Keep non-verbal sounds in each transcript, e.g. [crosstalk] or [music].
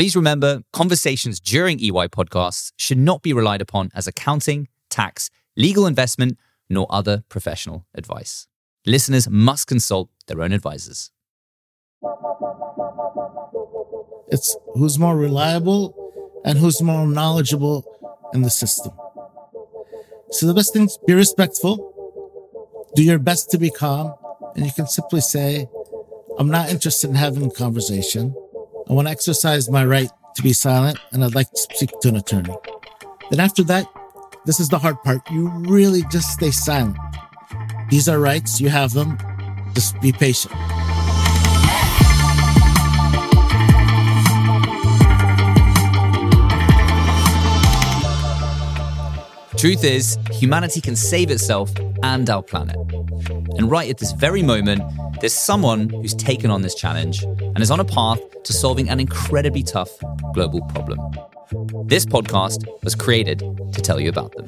Please remember, conversations during EY podcasts should not be relied upon as accounting, tax, legal investment, nor other professional advice. Listeners must consult their own advisors. It's who's more reliable and who's more knowledgeable in the system. So the best thing is be respectful, do your best to be calm, and you can simply say, I'm not interested in having a conversation. I want to exercise my right to be silent and I'd like to speak to an attorney. Then after that, this is the hard part. You really just stay silent. These are rights. You have them. Just be patient. Truth is, humanity can save itself and our planet. And right at this very moment, there's someone who's taken on this challenge and is on a path to solving an incredibly tough global problem. This podcast was created to tell you about them.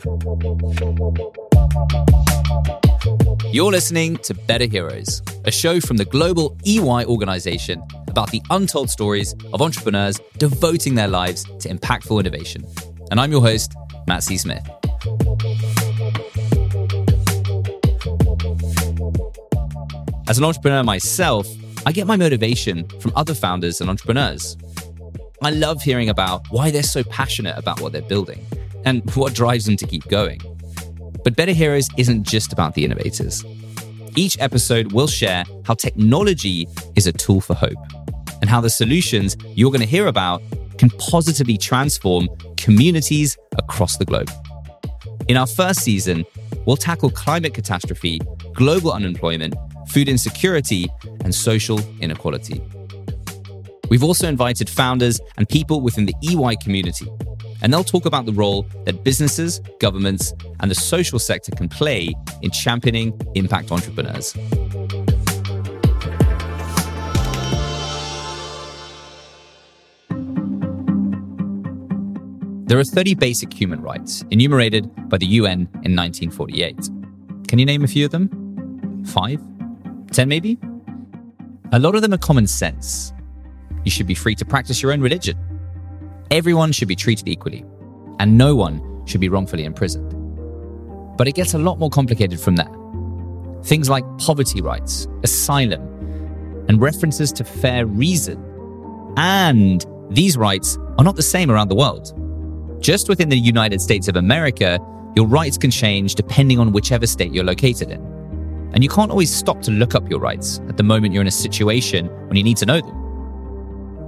You're listening to Better Heroes, a show from the global EY organization about the untold stories of entrepreneurs devoting their lives to impactful innovation. And I'm your host, Matt C. Smith. As an entrepreneur myself, I get my motivation from other founders and entrepreneurs. I love hearing about why they're so passionate about what they're building and what drives them to keep going. But Better Heroes isn't just about the innovators. Each episode will share how technology is a tool for hope and how the solutions you're going to hear about can positively transform communities across the globe. In our first season, we'll tackle climate catastrophe, global unemployment, food insecurity, and social inequality. We've also invited founders and people within the EY community, and they'll talk about the role that businesses, governments, and the social sector can play in championing impact entrepreneurs. There are 30 basic human rights enumerated by the UN in 1948. Can you name a few of them? Five? Ten, maybe? A lot of them are common sense. You should be free to practice your own religion. Everyone should be treated equally, and no one should be wrongfully imprisoned. But it gets a lot more complicated from there. Things like poverty rights, asylum, and references to fair reason. And these rights are not the same around the world. Just within the United States of America, your rights can change depending on whichever state you're located in. And you can't always stop to look up your rights at the moment you're in a situation when you need to know them.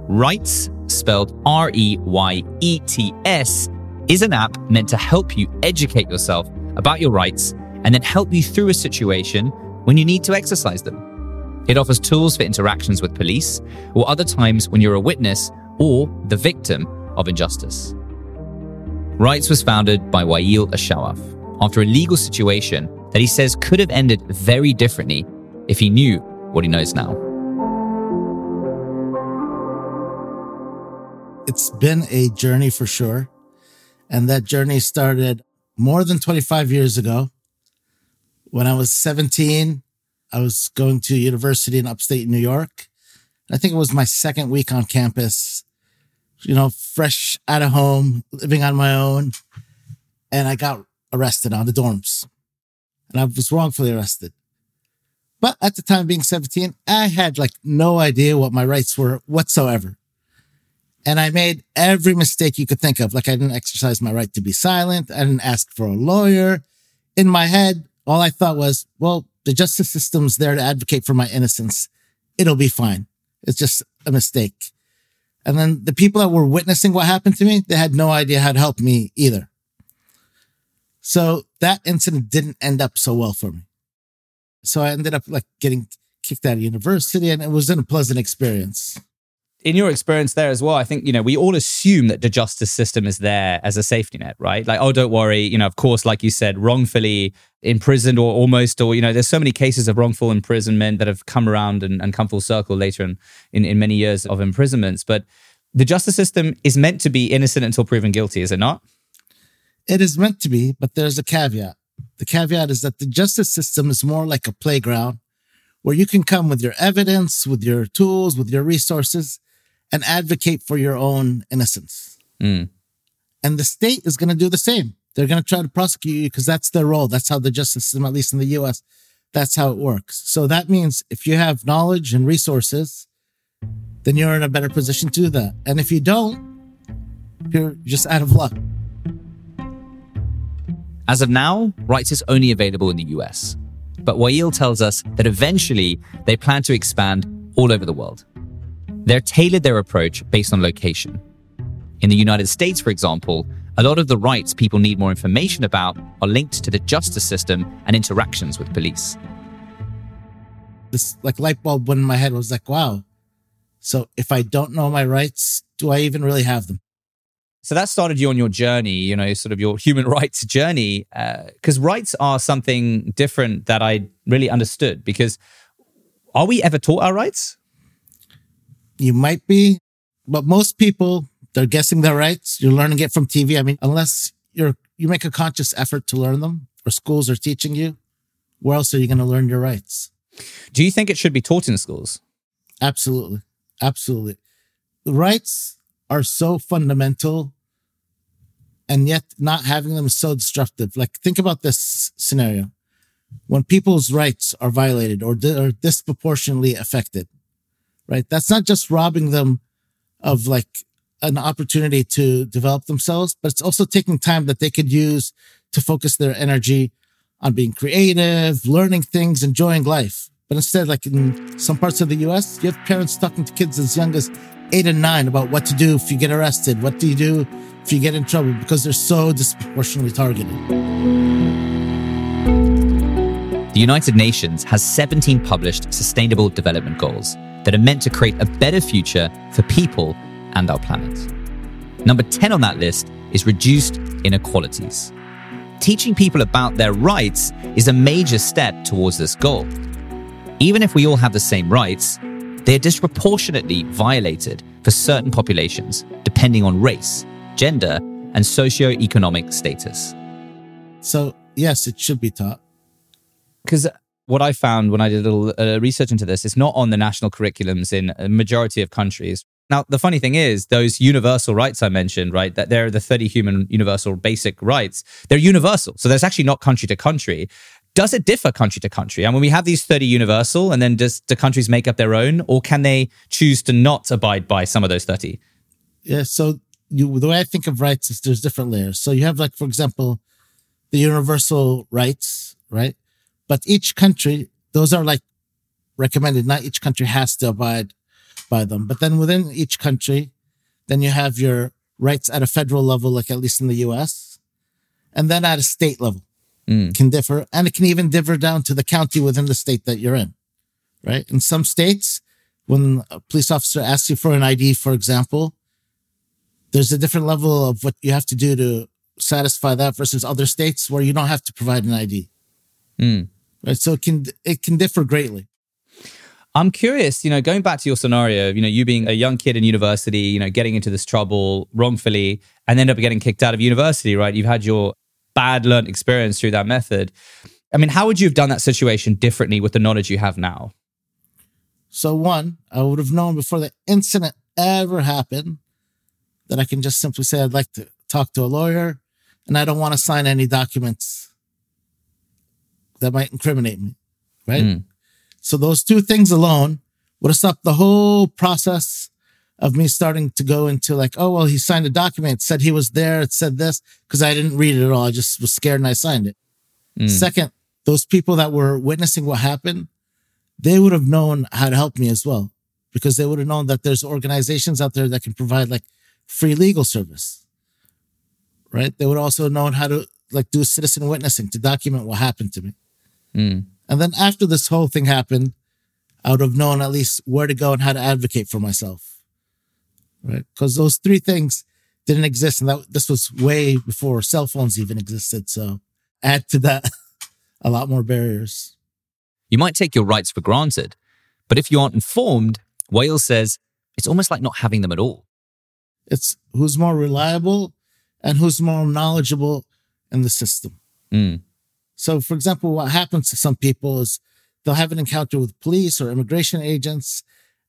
REYETS, spelled R E Y E T S, is an app meant to help you educate yourself about your rights and then help you through a situation when you need to exercise them. It offers tools for interactions with police or other times when you're a witness or the victim of injustice. REYETS was founded by Wa'il Ashshowwaf after a legal situation that he says could have ended very differently if he knew what he knows now. It's been a journey for sure. And that journey started more than 25 years ago. When I was 17, I was going to university in upstate New York. I think it was my second week on campus you know, fresh out of home, living on my own. And I got arrested on the dorms. And I was wrongfully arrested. But at the time being 17, I had like no idea what my rights were whatsoever. And I made every mistake you could think of. Like I didn't exercise my right to be silent. I didn't ask for a lawyer. In my head, all I thought was, well, the justice system's there to advocate for my innocence. It'll be fine. It's just a mistake. And then the people that were witnessing what happened to me, they had no idea how to help me either. So that incident didn't end up so well for me. So I ended up like getting kicked out of university and it wasn't a pleasant experience in your experience there as well, I think, you know, we all assume that the justice system is there as a safety net, right? Like, oh, don't worry. You know, of course, like you said, wrongfully imprisoned or almost, or, you know, there's so many cases of wrongful imprisonment that have come around and, and come full circle later in, in, in many years of imprisonments. But the justice system is meant to be innocent until proven guilty, is it not? It is meant to be, but there's a caveat. The caveat is that the justice system is more like a playground where you can come with your evidence, with your tools, with your resources, and advocate for your own innocence. Mm. And the state is going to do the same. They're going to try to prosecute you because that's their role. That's how the justice system, at least in the US, that's how it works. So that means if you have knowledge and resources, then you're in a better position to do that. And if you don't, you're just out of luck. As of now, REYETS is only available in the US. But Wa'il tells us that eventually they plan to expand all over the world. They're tailored their approach based on location. In the United States, for example, a lot of the rights people need more information about are linked to the justice system and interactions with police. This like light bulb went in my head I was like, wow. So if I don't know my rights, do I even really have them? So that started you on your journey, you know, sort of your human [laughs] rights journey, because uh, rights are something different that I really understood. Because are we ever taught our rights? You might be, but most people they're guessing their rights. You're learning it from TV. I mean, unless you're you make a conscious effort to learn them, or schools are teaching you, where else are you going to learn your rights? Do you think it should be taught in schools? Absolutely, absolutely. The rights are so fundamental and yet not having them is so destructive. Like think about this scenario. When people's rights are violated or di- are disproportionately affected, right? That's not just robbing them of like an opportunity to develop themselves, but it's also taking time that they could use to focus their energy on being creative, learning things, enjoying life. But instead, like in some parts of the US, you have parents talking to kids as young as eight and nine about what to do if you get arrested. What do you do if you get in trouble? Because they're so disproportionately targeted. The United Nations has 17 published sustainable development goals that are meant to create a better future for people and our planet. Number 10 on that list is reduced inequalities. Teaching people about their rights is a major step towards this goal. Even if we all have the same rights, they are disproportionately violated for certain populations, depending on race, gender, and socio-economic status. So, yes, it should be taught. Because what I found when I did a little uh, research into this is not on the national curriculums in a majority of countries. Now, the funny thing is, those universal rights I mentioned, right, that they're the 30 human universal basic rights, they're universal. So there's actually not country to country. Does it differ country to country? And when we have these 30 universal, and then does the countries make up their own, or can they choose to not abide by some of those 30? Yeah. So you, the way I think of rights is there's different layers. So you have, like, for example, the universal rights, right? But each country, those are like recommended. Not each country has to abide by them. But then within each country, then you have your rights at a federal level, like at least in the US, and then at a state level mm. can differ. And it can even differ down to the county within the state that you're in, right? In some states, when a police officer asks you for an ID, for example, there's a different level of what you have to do to satisfy that versus other states where you don't have to provide an ID. Mm. Right. So it can, it can differ greatly. I'm curious, you know, going back to your scenario, you know, you being a young kid in university, you know, getting into this trouble wrongfully and end up getting kicked out of university, right? You've had your bad learned experience through that method. I mean, how would you have done that situation differently with the knowledge you have now? So, one, I would have known before the incident ever happened that I can just simply say, I'd like to talk to a lawyer and I don't want to sign any documents that might incriminate me, right? Mm. So those two things alone would have stopped the whole process of me starting to go into like, oh, well, he signed a document, said he was there, it said this, because I didn't read it at all. I just was scared and I signed it. Mm. Second, those people that were witnessing what happened, they would have known how to help me as well, because they would have known that there's organizations out there that can provide like free legal service. Right. They would also know how to like do citizen witnessing to document what happened to me. Mm. And then after this whole thing happened, I would have known at least where to go and how to advocate for myself. Right. Because those three things didn't exist. And that this was way before cell phones even existed. So add to that [laughs] a lot more barriers. You might take your rights for granted, but if you aren't informed, Wa'il says it's almost like not having them at all. It's who's more reliable and who's more knowledgeable in the system. Mm. So, for example, what happens to some people is they'll have an encounter with police or immigration agents,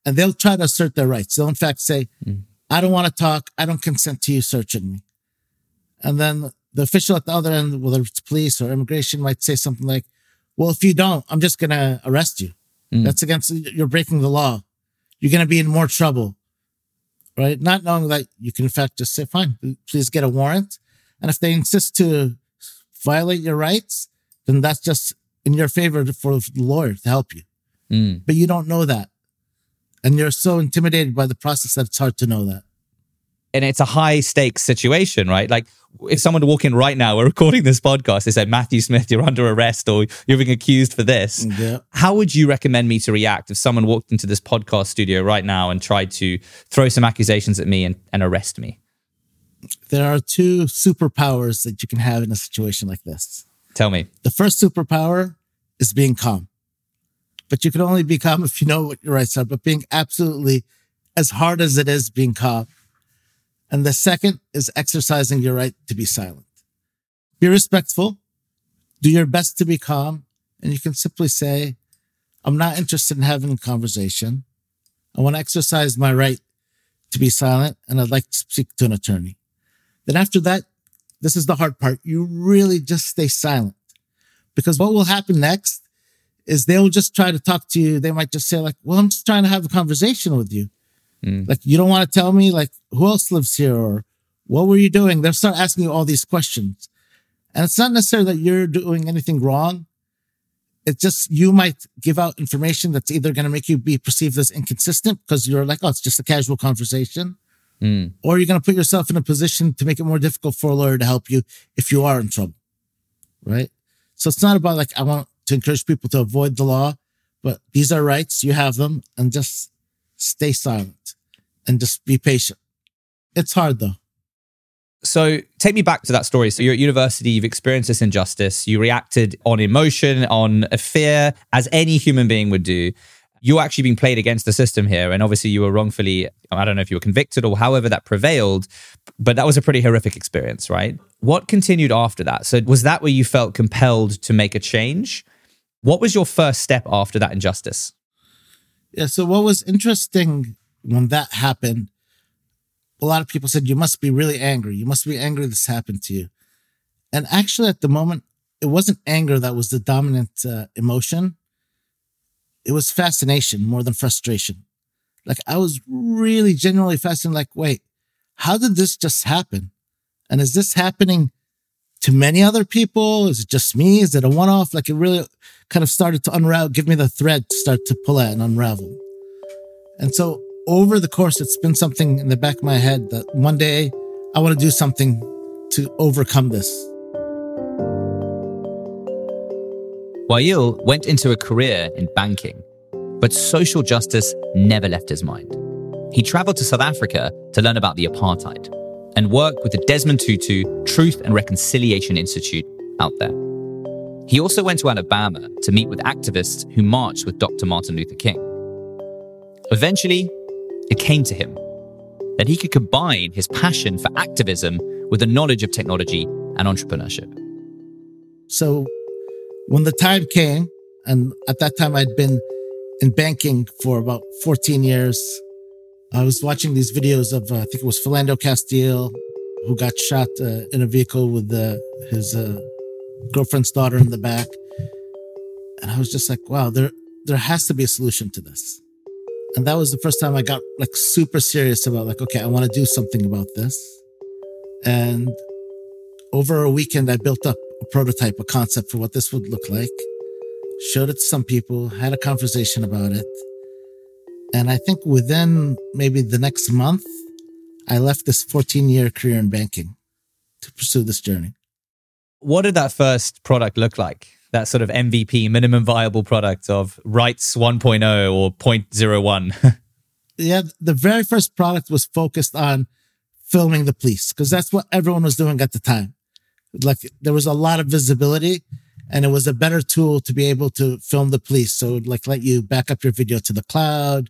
and they'll try to assert their rights. They'll in fact say, mm. I don't want to talk. I don't consent to you searching me. And then the official at the other end, whether it's police or immigration, might say something like, well, if you don't, I'm just going to arrest you. Mm. That's against, you're breaking the law. You're going to be in more trouble. Right. Not knowing that you can in fact just say, fine, please get a warrant. And if they insist to violate your rights, then that's just in your favor for the lawyer to help you. Mm. But you don't know that. And you're so intimidated by the process that it's hard to know that. And it's a high stakes situation, right? Like if someone walk in right now, we're recording this podcast, they said, Matthew Smith, you're under arrest or you're being accused for this. Yeah. How would you recommend me to react if someone walked into this podcast studio right now and tried to throw some accusations at me and, and arrest me? There are two superpowers that you can have in a situation like this. Tell me. The first superpower is being calm. But you can only be calm if you know what your rights are, but being absolutely as hard as it is being calm. And the second is exercising your right to be silent. Be respectful. Do your best to be calm. And you can simply say, I'm not interested in having a conversation. I want to exercise my right to be silent and I'd like to speak to an attorney. Then after that, this is the hard part. You really just stay silent because what will happen next is they'll just try to talk to you. They might just say like, well, I'm just trying to have a conversation with you. Mm. Like, you don't want to tell me like who else lives here or what were you doing? They'll start asking you all these questions. And it's not necessarily that you're doing anything wrong. It's just you might give out information that's either going to make you be perceived as inconsistent because you're like, oh, it's just a casual conversation. Mm. Or you're going to put yourself in a position to make it more difficult for a lawyer to help you if you are in trouble. Right. So it's not about like, I want to encourage people to avoid the law, but these are rights. You have them and just stay silent and just be patient. It's hard though. So take me back to that story. So you're at university, you've experienced this injustice, you reacted on emotion, on a fear, as any human being would do. You're actually being played against the system here. And obviously you were wrongfully, I don't know if you were convicted or however that prevailed, but that was a pretty horrific experience, right? What continued after that? So was that where you felt compelled to make a change? What was your first step after that injustice? Yeah. So what was interesting when that happened, a lot of people said, you must be really angry. You must be angry this happened to you. And actually, at the moment, it wasn't anger that was the dominant uh, emotion. It was fascination more than frustration. Like I was really genuinely fascinated. Like, wait, how did this just happen? And is this happening to many other people? Is it just me? Is it a one off? Like it really kind of started to unravel, give me the thread to start to pull at and unravel. And so over the course, it's been something in the back of my head that one day I want to do something to overcome this. Wa'il went into a career in banking, but social justice never left his mind. He traveled to South Africa to learn about the apartheid and work with the Desmond Tutu Truth and Reconciliation Institute out there. He also went to Alabama to meet with activists who marched with Dr. Martin Luther King. Eventually, it came to him that he could combine his passion for activism with the knowledge of technology and entrepreneurship. So when the time came, and at that time I'd been in banking for about 14 years, I was watching these videos of, uh, I think it was Philando Castile, who got shot uh, in a vehicle with uh, his uh, girlfriend's daughter in the back. And I was just like, wow, there, there has to be a solution to this. And that was the first time I got like super serious about like, okay, I want to do something about this. And over a weekend, I built up a prototype, a concept for what this would look like, showed it to some people, had a conversation about it. And I think within maybe the next month, I left this 14 year career in banking to pursue this journey. What did that first product look like? that sort of MVP, minimum viable product of REYETS 1.0 or 0.01? [laughs] yeah, the very first product was focused on filming the police because that's what everyone was doing at the time. Like there was a lot of visibility and it was a better tool to be able to film the police. So it would like let you back up your video to the cloud.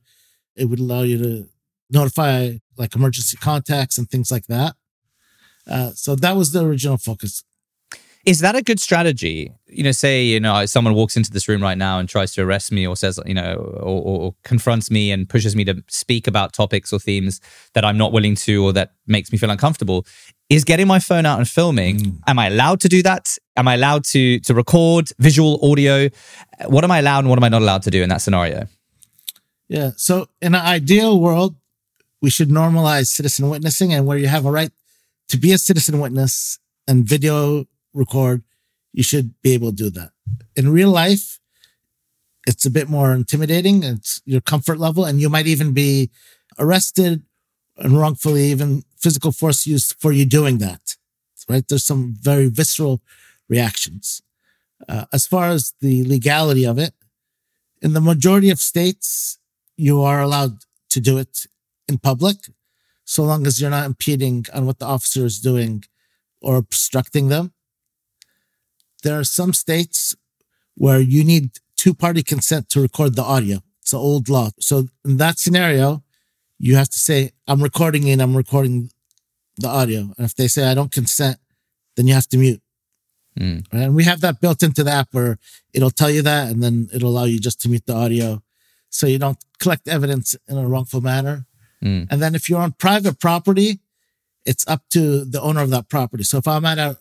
It would allow you to notify like emergency contacts and things like that. Uh, so that was the original focus Is that a good strategy? You know, say, you know, someone walks into this room right now and tries to arrest me or says, you know, or, or, confronts me and pushes me to speak about topics or themes that I'm not willing to or that makes me feel uncomfortable. Is getting my phone out and filming, mm. am I allowed to do that? Am I allowed to to record visual, audio? What am I allowed and what am I not allowed to do in that scenario? Yeah. So in an ideal world, we should normalize citizen witnessing and where you have a right to be a citizen witness and video record, you should be able to do that. In real life, it's a bit more intimidating. It's your comfort level, and you might even be arrested and wrongfully even physical force used for you doing that. Right? There's some very visceral reactions. Uh, as far as the legality of it, in the majority of states, you are allowed to do it in public, so long as you're not impeding on what the officer is doing or obstructing them there are some states where you need two party consent to record the audio. It's an old law. So in that scenario, you have to say, I'm recording and I'm recording the audio. And if they say I don't consent, then you have to mute. Mm. And we have that built into the app where it'll tell you that and then it'll allow you just to mute the audio so you don't collect evidence in a wrongful manner. Mm. And then if you're on private property, it's up to the owner of that property. So if I'm at a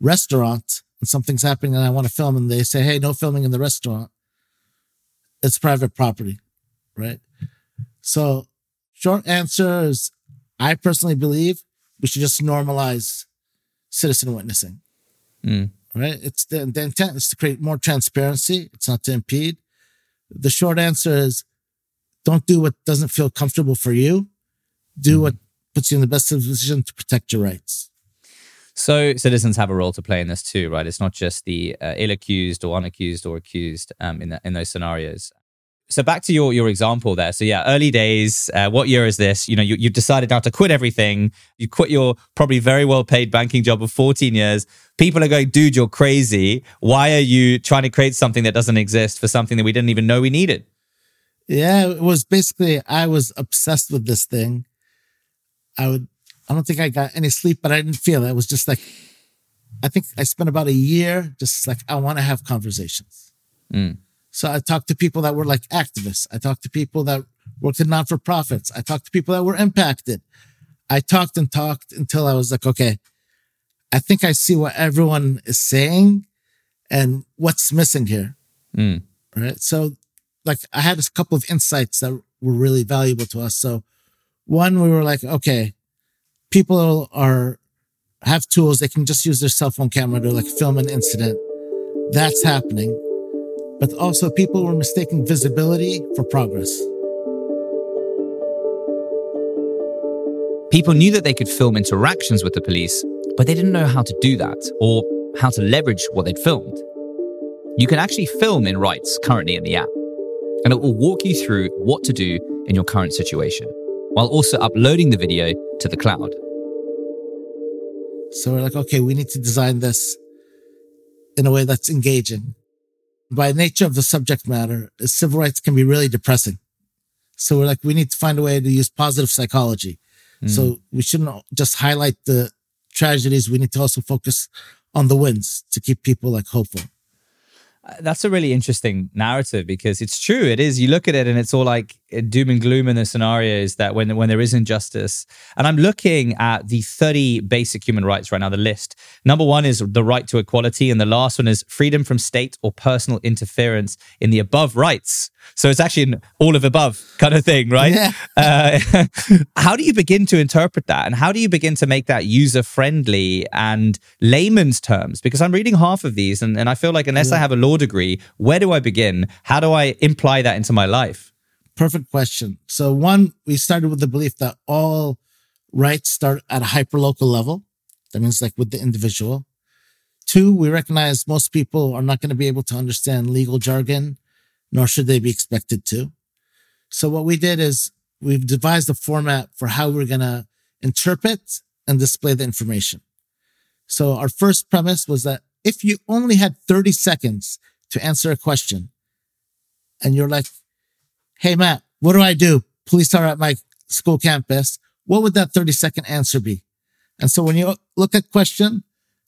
restaurant and something's happening and I want to film and they say, Hey, no filming in the restaurant. It's private property, right? So short answer is I personally believe we should just normalize citizen witnessing. Mm. Right? It's the, the intent is to create more transparency. It's not to impede. The short answer is don't do what doesn't feel comfortable for you. Do mm. what puts you in the best position to protect your rights. So citizens have a role to play in this too, right? It's not just the uh, ill accused or unaccused or accused um, in, the, in those scenarios. So back to your your example there. So yeah, early days. Uh, what year is this? You know, you, you decided now to quit everything. You quit your probably very well paid banking job of 14 years. People are going, dude, you're crazy. Why are you trying to create something that doesn't exist for something that we didn't even know we needed? Yeah, it was basically I was obsessed with this thing. I would I don't think I got any sleep, but I didn't feel it. It was just like, I think I spent about a year just like, I want to have conversations. Mm. So I talked to people that were like activists. I talked to people that worked in non for profits. I talked to people that were impacted. I talked and talked until I was like, okay, I think I see what everyone is saying and what's missing here. Mm. Right. So, like, I had a couple of insights that were really valuable to us. So, one, we were like, okay, people are have tools they can just use their cell phone camera to like film an incident that's happening but also people were mistaking visibility for progress people knew that they could film interactions with the police but they didn't know how to do that or how to leverage what they'd filmed you can actually film in REYETS currently in the app and it will walk you through what to do in your current situation while also uploading the video to the cloud. So we're like, okay, we need to design this in a way that's engaging. By nature of the subject matter, civil rights can be really depressing. So we're like, we need to find a way to use positive psychology. Mm. So we shouldn't just highlight the tragedies. We need to also focus on the wins to keep people like hopeful that's a really interesting narrative because it's true. It is. You look at it and it's all like doom and gloom in the scenarios that when when there is injustice. And I'm looking at the 30 basic human rights right now. The list. Number one is the right to equality, and the last one is freedom from state or personal interference in the above rights. So it's actually an all of above kind of thing, right? Yeah. [laughs] Uh, [laughs] how do you begin to interpret that, and how do you begin to make that user friendly and layman's terms? Because I'm reading half of these, and, and I feel like unless yeah. I have a law degree, where do I begin? How do I imply that into my life? Perfect question. So one, we started with the belief that all rights start at a hyperlocal level. That means like with the individual. Two, we recognize most people are not going to be able to understand legal jargon nor should they be expected to. So what we did is we've devised a format for how we're going to interpret and display the information. So our first premise was that if you only had 30 seconds to answer a question and you're like, Hey, Matt, what do I do? Police are at my school campus. What would that 30 second answer be? And so when you look at question,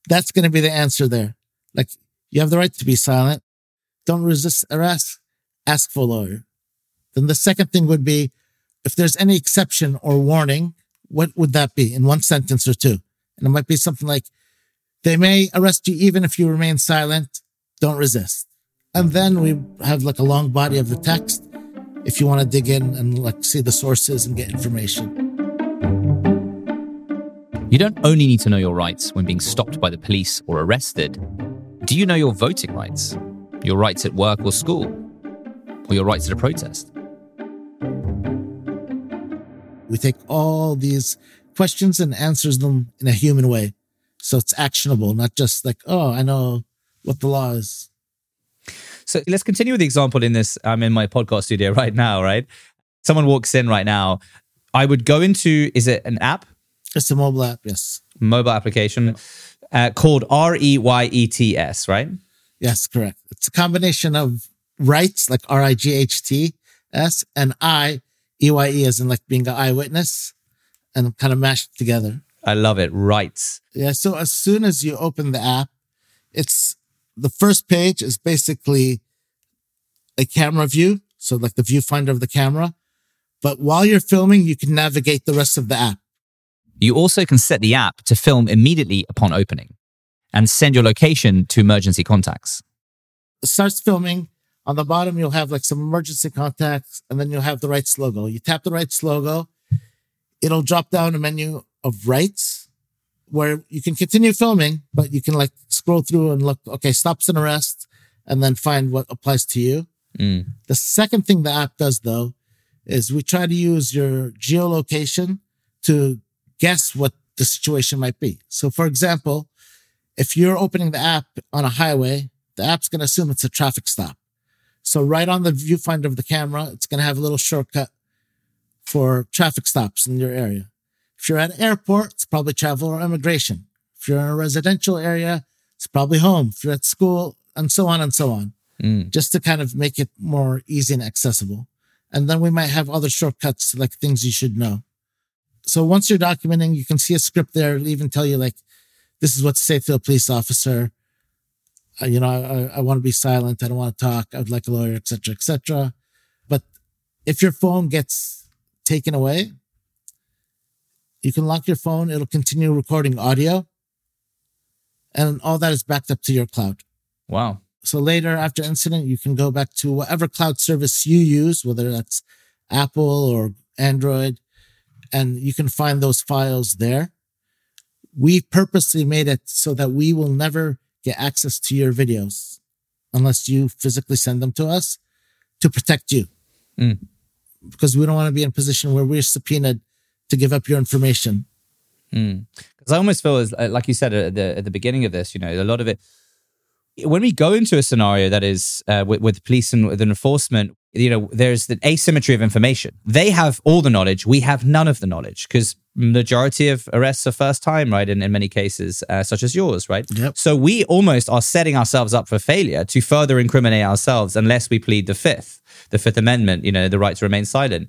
that's going to be the answer there. Like you have the right to be silent. Don't resist arrest. Ask for a lawyer. Then the second thing would be if there's any exception or warning, what would that be in one sentence or two? And it might be something like, they may arrest you even if you remain silent. Don't resist. And then we have like a long body of the text if you want to dig in and like see the sources and get information. You don't only need to know your rights when being stopped by the police or arrested. Do you know your voting rights? Your rights at work or school? Or your rights at a protest? We take all these questions and answers them in a human way. So it's actionable, not just like, oh, I know what the law is. So let's continue with the example in this. I'm in my podcast studio [laughs] right now, right? Someone walks in right now. I would go into, is it an app? It's a mobile app, yes. Mobile application uh, called R E Y E T S, right? Yes, correct. It's a combination of rights, like R I G H T S, and I, E Y E, as in like being an eyewitness, and kind of mashed together. I love it. Rights. Yeah. So as soon as you open the app, it's the first page is basically a camera view. So like the viewfinder of the camera. But while you're filming, you can navigate the rest of the app. You also can set the app to film immediately upon opening and send your location to emergency contacts. It starts filming. On the bottom, you'll have like some emergency contacts and then you'll have the REYETS logo. You tap the REYETS logo. It'll drop down a menu of rights where you can continue filming, but you can like scroll through and look, okay, stops and arrest, and then find what applies to you. Mm. The second thing the app does though is we try to use your geolocation to guess what the situation might be. So for example, if you're opening the app on a highway, the app's going to assume it's a traffic stop. So right on the viewfinder of the camera, it's going to have a little shortcut for traffic stops in your area. If you're at an airport, it's probably travel or immigration. If you're in a residential area, it's probably home. If you're at school, and so on and so on, Mm. just to kind of make it more easy and accessible. And then we might have other shortcuts, like things you should know. So once you're documenting, you can see a script there. It'll even tell you like, this is what to say to a police officer. Uh, you know, I, I want to be silent. I don't want to talk. I would like a lawyer, etc., etc. But if your phone gets taken away, you can lock your phone. It'll continue recording audio. And all that is backed up to your cloud. Wow. So later after incident, you can go back to whatever cloud service you use, whether that's Apple or Android, and you can find those files there. We purposely made it so that we will never get access to your videos unless you physically send them to us to protect you. Mm. Because we don't want to be in a position where we're subpoenaed to give up your information. Because I almost feel as uh, like you said at the at the beginning of this, you know, a lot of it. When we go into a scenario that is uh, with, with police and with enforcement, you know, there's the asymmetry of information. They have all the knowledge, we have none of the knowledge because majority of arrests are first time, right? In, in many cases, uh, such as yours, right? Yep. So we almost are setting ourselves up for failure to further incriminate ourselves unless we plead the fifth, the Fifth Amendment, you know, the right to remain silent.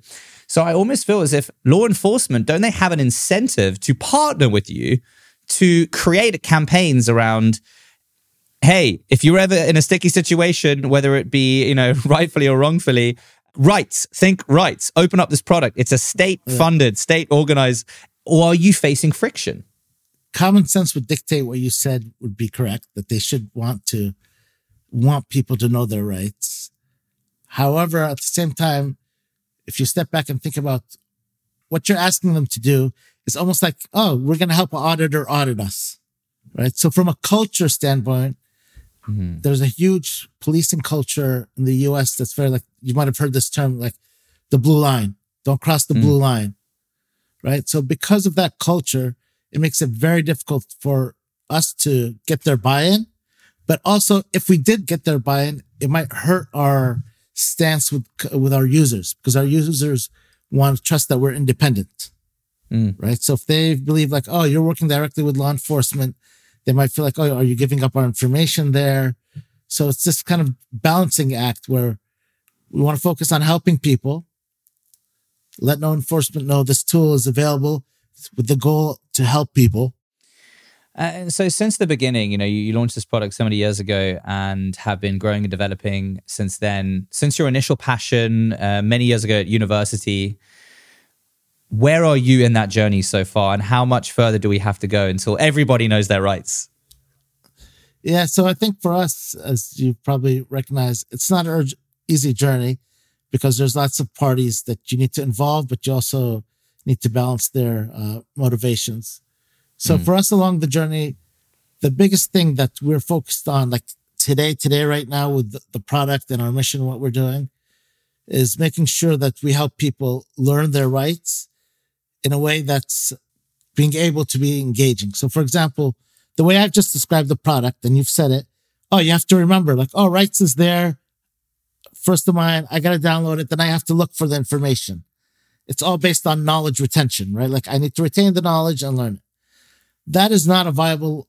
So I almost feel as if law enforcement don't they have an incentive to partner with you to create campaigns around hey, if you're ever in a sticky situation, whether it be, you know, [laughs] rightfully or wrongfully, rights, think rights, open up this product. It's a state funded, state organized, or are you facing friction? common sense would dictate what you said would be correct that they should want to want people to know their rights however at the same time if you step back and think about what you're asking them to do it's almost like oh we're going to help an auditor audit us right? So from a culture standpoint mm-hmm. there's a huge policing culture in the us that's very like you might have heard this term like the blue line. Don't cross the mm. blue line right? So because of that culture it makes it very difficult for us to get their buy-in. But also, if we did get their buy-in, it might hurt our stance with with our users because our users want to trust that we're independent, Mm. right? So if they believe like, oh, you're working directly with law enforcement, they might feel like, oh, are you giving up our information there? So it's this kind of balancing act where we want to focus on helping people, let law enforcement know this tool is available with the goal to help people. Uh, so since the beginning, you know, you, you, launched this product so many years ago and have been growing and developing since then. Since your initial passion uh, many years ago at university, where are you in that journey so far, and how much further do we have to go until everybody knows their rights? Yeah, so I think for us, as you probably recognize, it's not an easy journey because there's lots of parties that you need to involve, but you also need to balance their uh, motivations. So mm. for us along the journey, the biggest thing that we're focused on, like today, today, right now with the, the product and our mission, what we're doing is making sure that we help people learn their rights in a way that's being able to be engaging. So for example, the way I've just described the product and you've said it, oh, you have to remember like, oh, REYETS is there. First of mine, I got to download it. Then I have to look for the information. It's all based on knowledge retention, right? Like I need to retain the knowledge and learn it. That is not a viable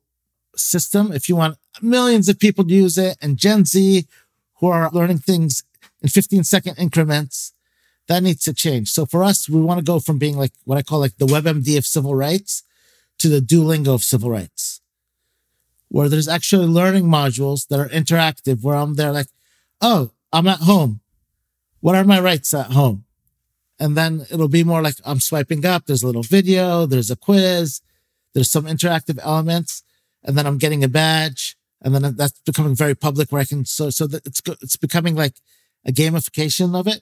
system. If you want millions of people to use it and Gen Z who are learning things in 15 second increments, that needs to change. So for us, we want to go from being like what I call like the WebMD of civil rights to the Duolingo of civil rights, where there's actually learning modules that are interactive, where I'm there like, oh, I'm at home. What are my rights at home? And then it'll be more like I'm swiping up. There's a little video. There's a quiz. There's some interactive elements. And then I'm getting a badge. And then that's becoming very public where I can, so, so that it's, it's becoming like a gamification of it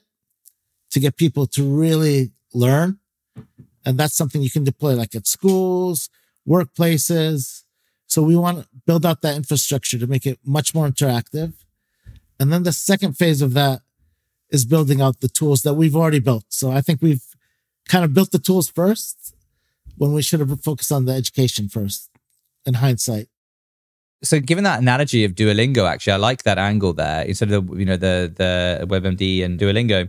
to get people to really learn. And that's something you can deploy like at schools, workplaces. So we want to build out that infrastructure to make it much more interactive. And then the second phase of that is building out the tools that we've already built. So I think we've kind of built the tools first when we should have focused on the education first in hindsight. So, given that analogy of Duolingo, actually, I like that angle there. Instead of the, you know, the the WebMD and Duolingo,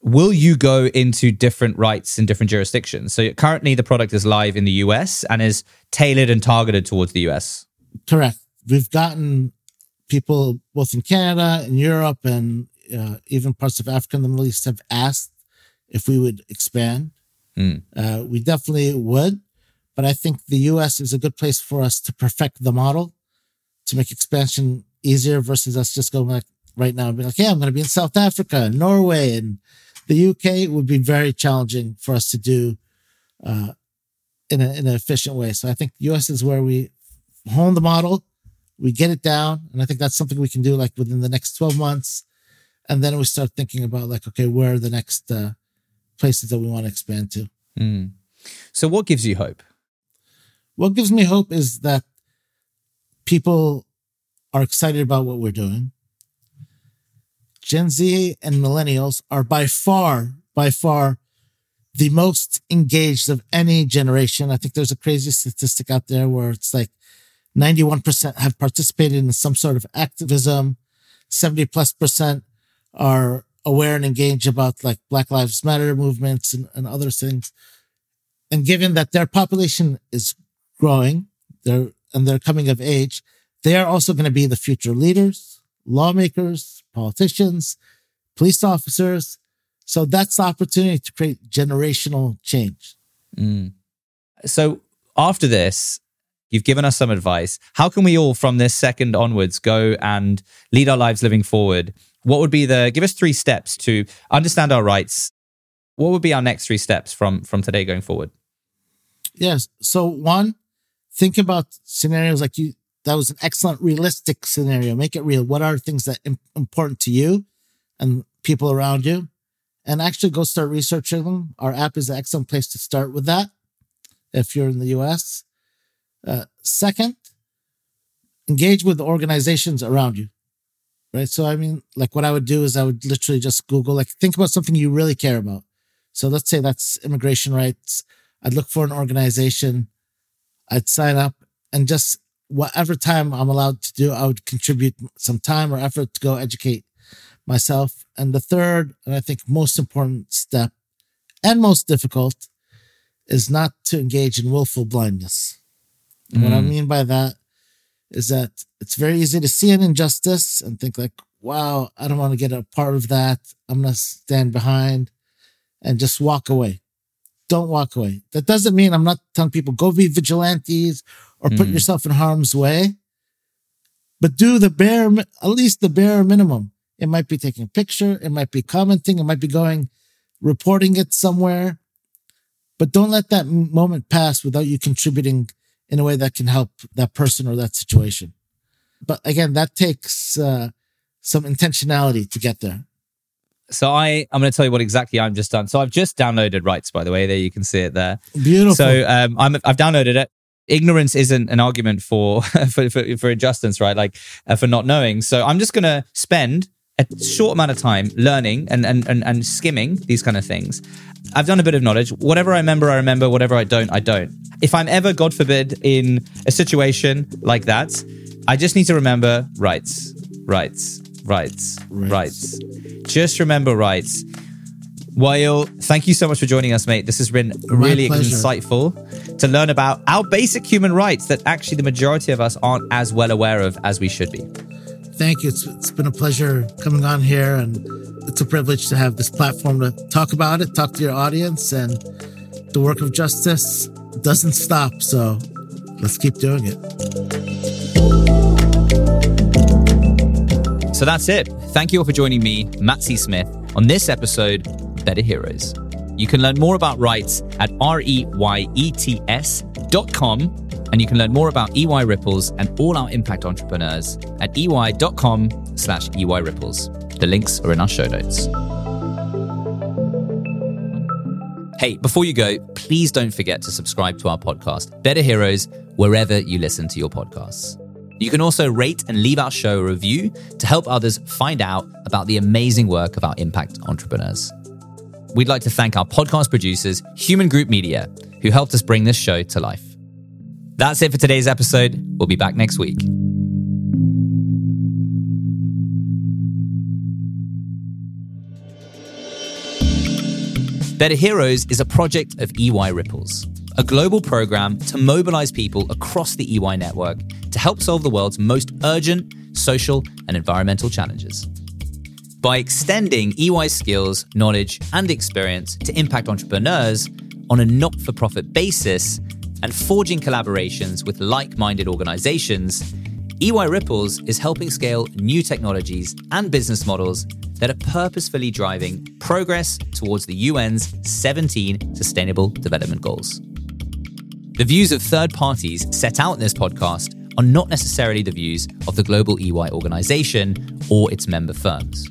will you go into different rights in different jurisdictions? So, currently, the product is live in the US and is tailored and targeted towards the US. Correct. We've gotten people both in Canada and Europe and uh, even parts of Africa and the Middle East have asked if we would expand. Mm. Uh, we definitely would, but I think the US is a good place for us to perfect the model to make expansion easier versus us just going like right now and being like, yeah, I'm going to be in South Africa, and Norway, and the UK would be very challenging for us to do uh, in, a, in an efficient way. So I think the US is where we hone the model, we get it down, and I think that's something we can do like within the next 12 months and then we start thinking about like okay where are the next uh, places that we want to expand to. Mm. so what gives you hope? What gives me hope is that people are excited about what we're doing. Gen z and millennials are by far by far the most engaged of any generation. I think there's a crazy statistic out there where it's like 91% have participated in some sort of activism. 70 plus percent are aware and engaged about like Black Lives Matter movements and, and other things. And given that their population is growing, they're and they're coming of age, they are also going to be the future leaders, lawmakers, politicians, police officers. So that's the opportunity to create generational change. Mm. So after this, you've given us some advice. How can we all, from this second onwards, go and lead our lives living forward what would be the give us three steps to understand our rights. What would be our next three steps from from today going forward? Yes. So one think about scenarios like you that was an excellent realistic scenario. Make it real. What are things that Im- important to you and people around you? And actually go start researching them. Our app is an excellent place to start with that if you're in the us uh, second engage with the organizations around you right? So, I mean, like what I would do is I would literally just Google, like, think about something you really care about. So let's say that's immigration rights. I'd look for an organization. I'd sign up and just whatever time I'm allowed to do, I would contribute some time or effort to go educate myself. And the third, and I think most important step and most difficult is not to engage in willful blindness. Mm. What I mm. mean by that is that it's very easy to see an injustice and think like, wow, I don't want to get a part of that. I'm going to stand behind and just walk away. don't walk away. That doesn't mean I'm not telling people go be vigilantes or put Mm. yourself in harm's way, but do the bare, at least the bare minimum. It might be taking a picture. It might be commenting. It might be going, reporting it somewhere, but don't let that moment pass without you contributing in a way that can help that person or that situation. But again, that takes uh, some intentionality to get there. So I, I'm going to tell you what exactly I'm just done. So I've just downloaded REYETS, by the way. There you can see it there. Beautiful. So um, I'm, I've downloaded it. Ignorance isn't an argument for [laughs] for, for, for injustice, right? Like uh, for not knowing. So I'm just going to spend a short amount of time learning and, and and and skimming these kind of things. I've done a bit of knowledge. Whatever I remember, I remember. Whatever I don't, I don't. If I'm ever, God forbid, in a situation like that, I just need to remember rights, rights, rights, Rights. rights. Just remember rights. Wa'il, thank you so much for joining us, mate. This has been really insightful to learn about our basic human rights that actually the majority of us aren't as well aware of as we should be. Thank you. It's, it's been a pleasure coming on here, and it's a privilege to have this platform to talk about it, talk to your audience, and the work of justice doesn't stop. So let's keep doing it. So that's it. Thank you all for joining me, Matt C. Smith, on this episode of Better Heroes. You can learn more about REYETS at R-E-Y-E-T-S dot com, and you can learn more about EY Ripples and all our impact entrepreneurs at ey.com slash EY Ripples. The links are in our show notes. Hey, before you go, please don't forget to subscribe to our podcast, Better Heroes, wherever you listen to your podcasts. You can also rate and leave our show a review to help others find out about the amazing work of our impact entrepreneurs. We'd like to thank our podcast producers, Hueman Group Media, who helped us bring this show to life. That's it for today's episode. We'll be back next week. Better Heroes is a project of EY Ripples, a global program to mobilize people across the EY network to help solve the world's most urgent social and environmental challenges. By extending EY's skills, knowledge, and experience to impact entrepreneurs on a not for profit basis and forging collaborations with like minded organizations, EY Ripples is helping scale new technologies and business models that are purposefully driving progress towards the UN's 17 Sustainable Development Goals. The views of third parties set out in this podcast are not necessarily the views of the global EY organization or its member firms.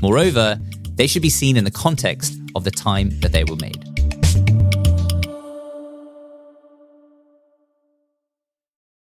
Moreover, they should be seen in the context of the time that they were made.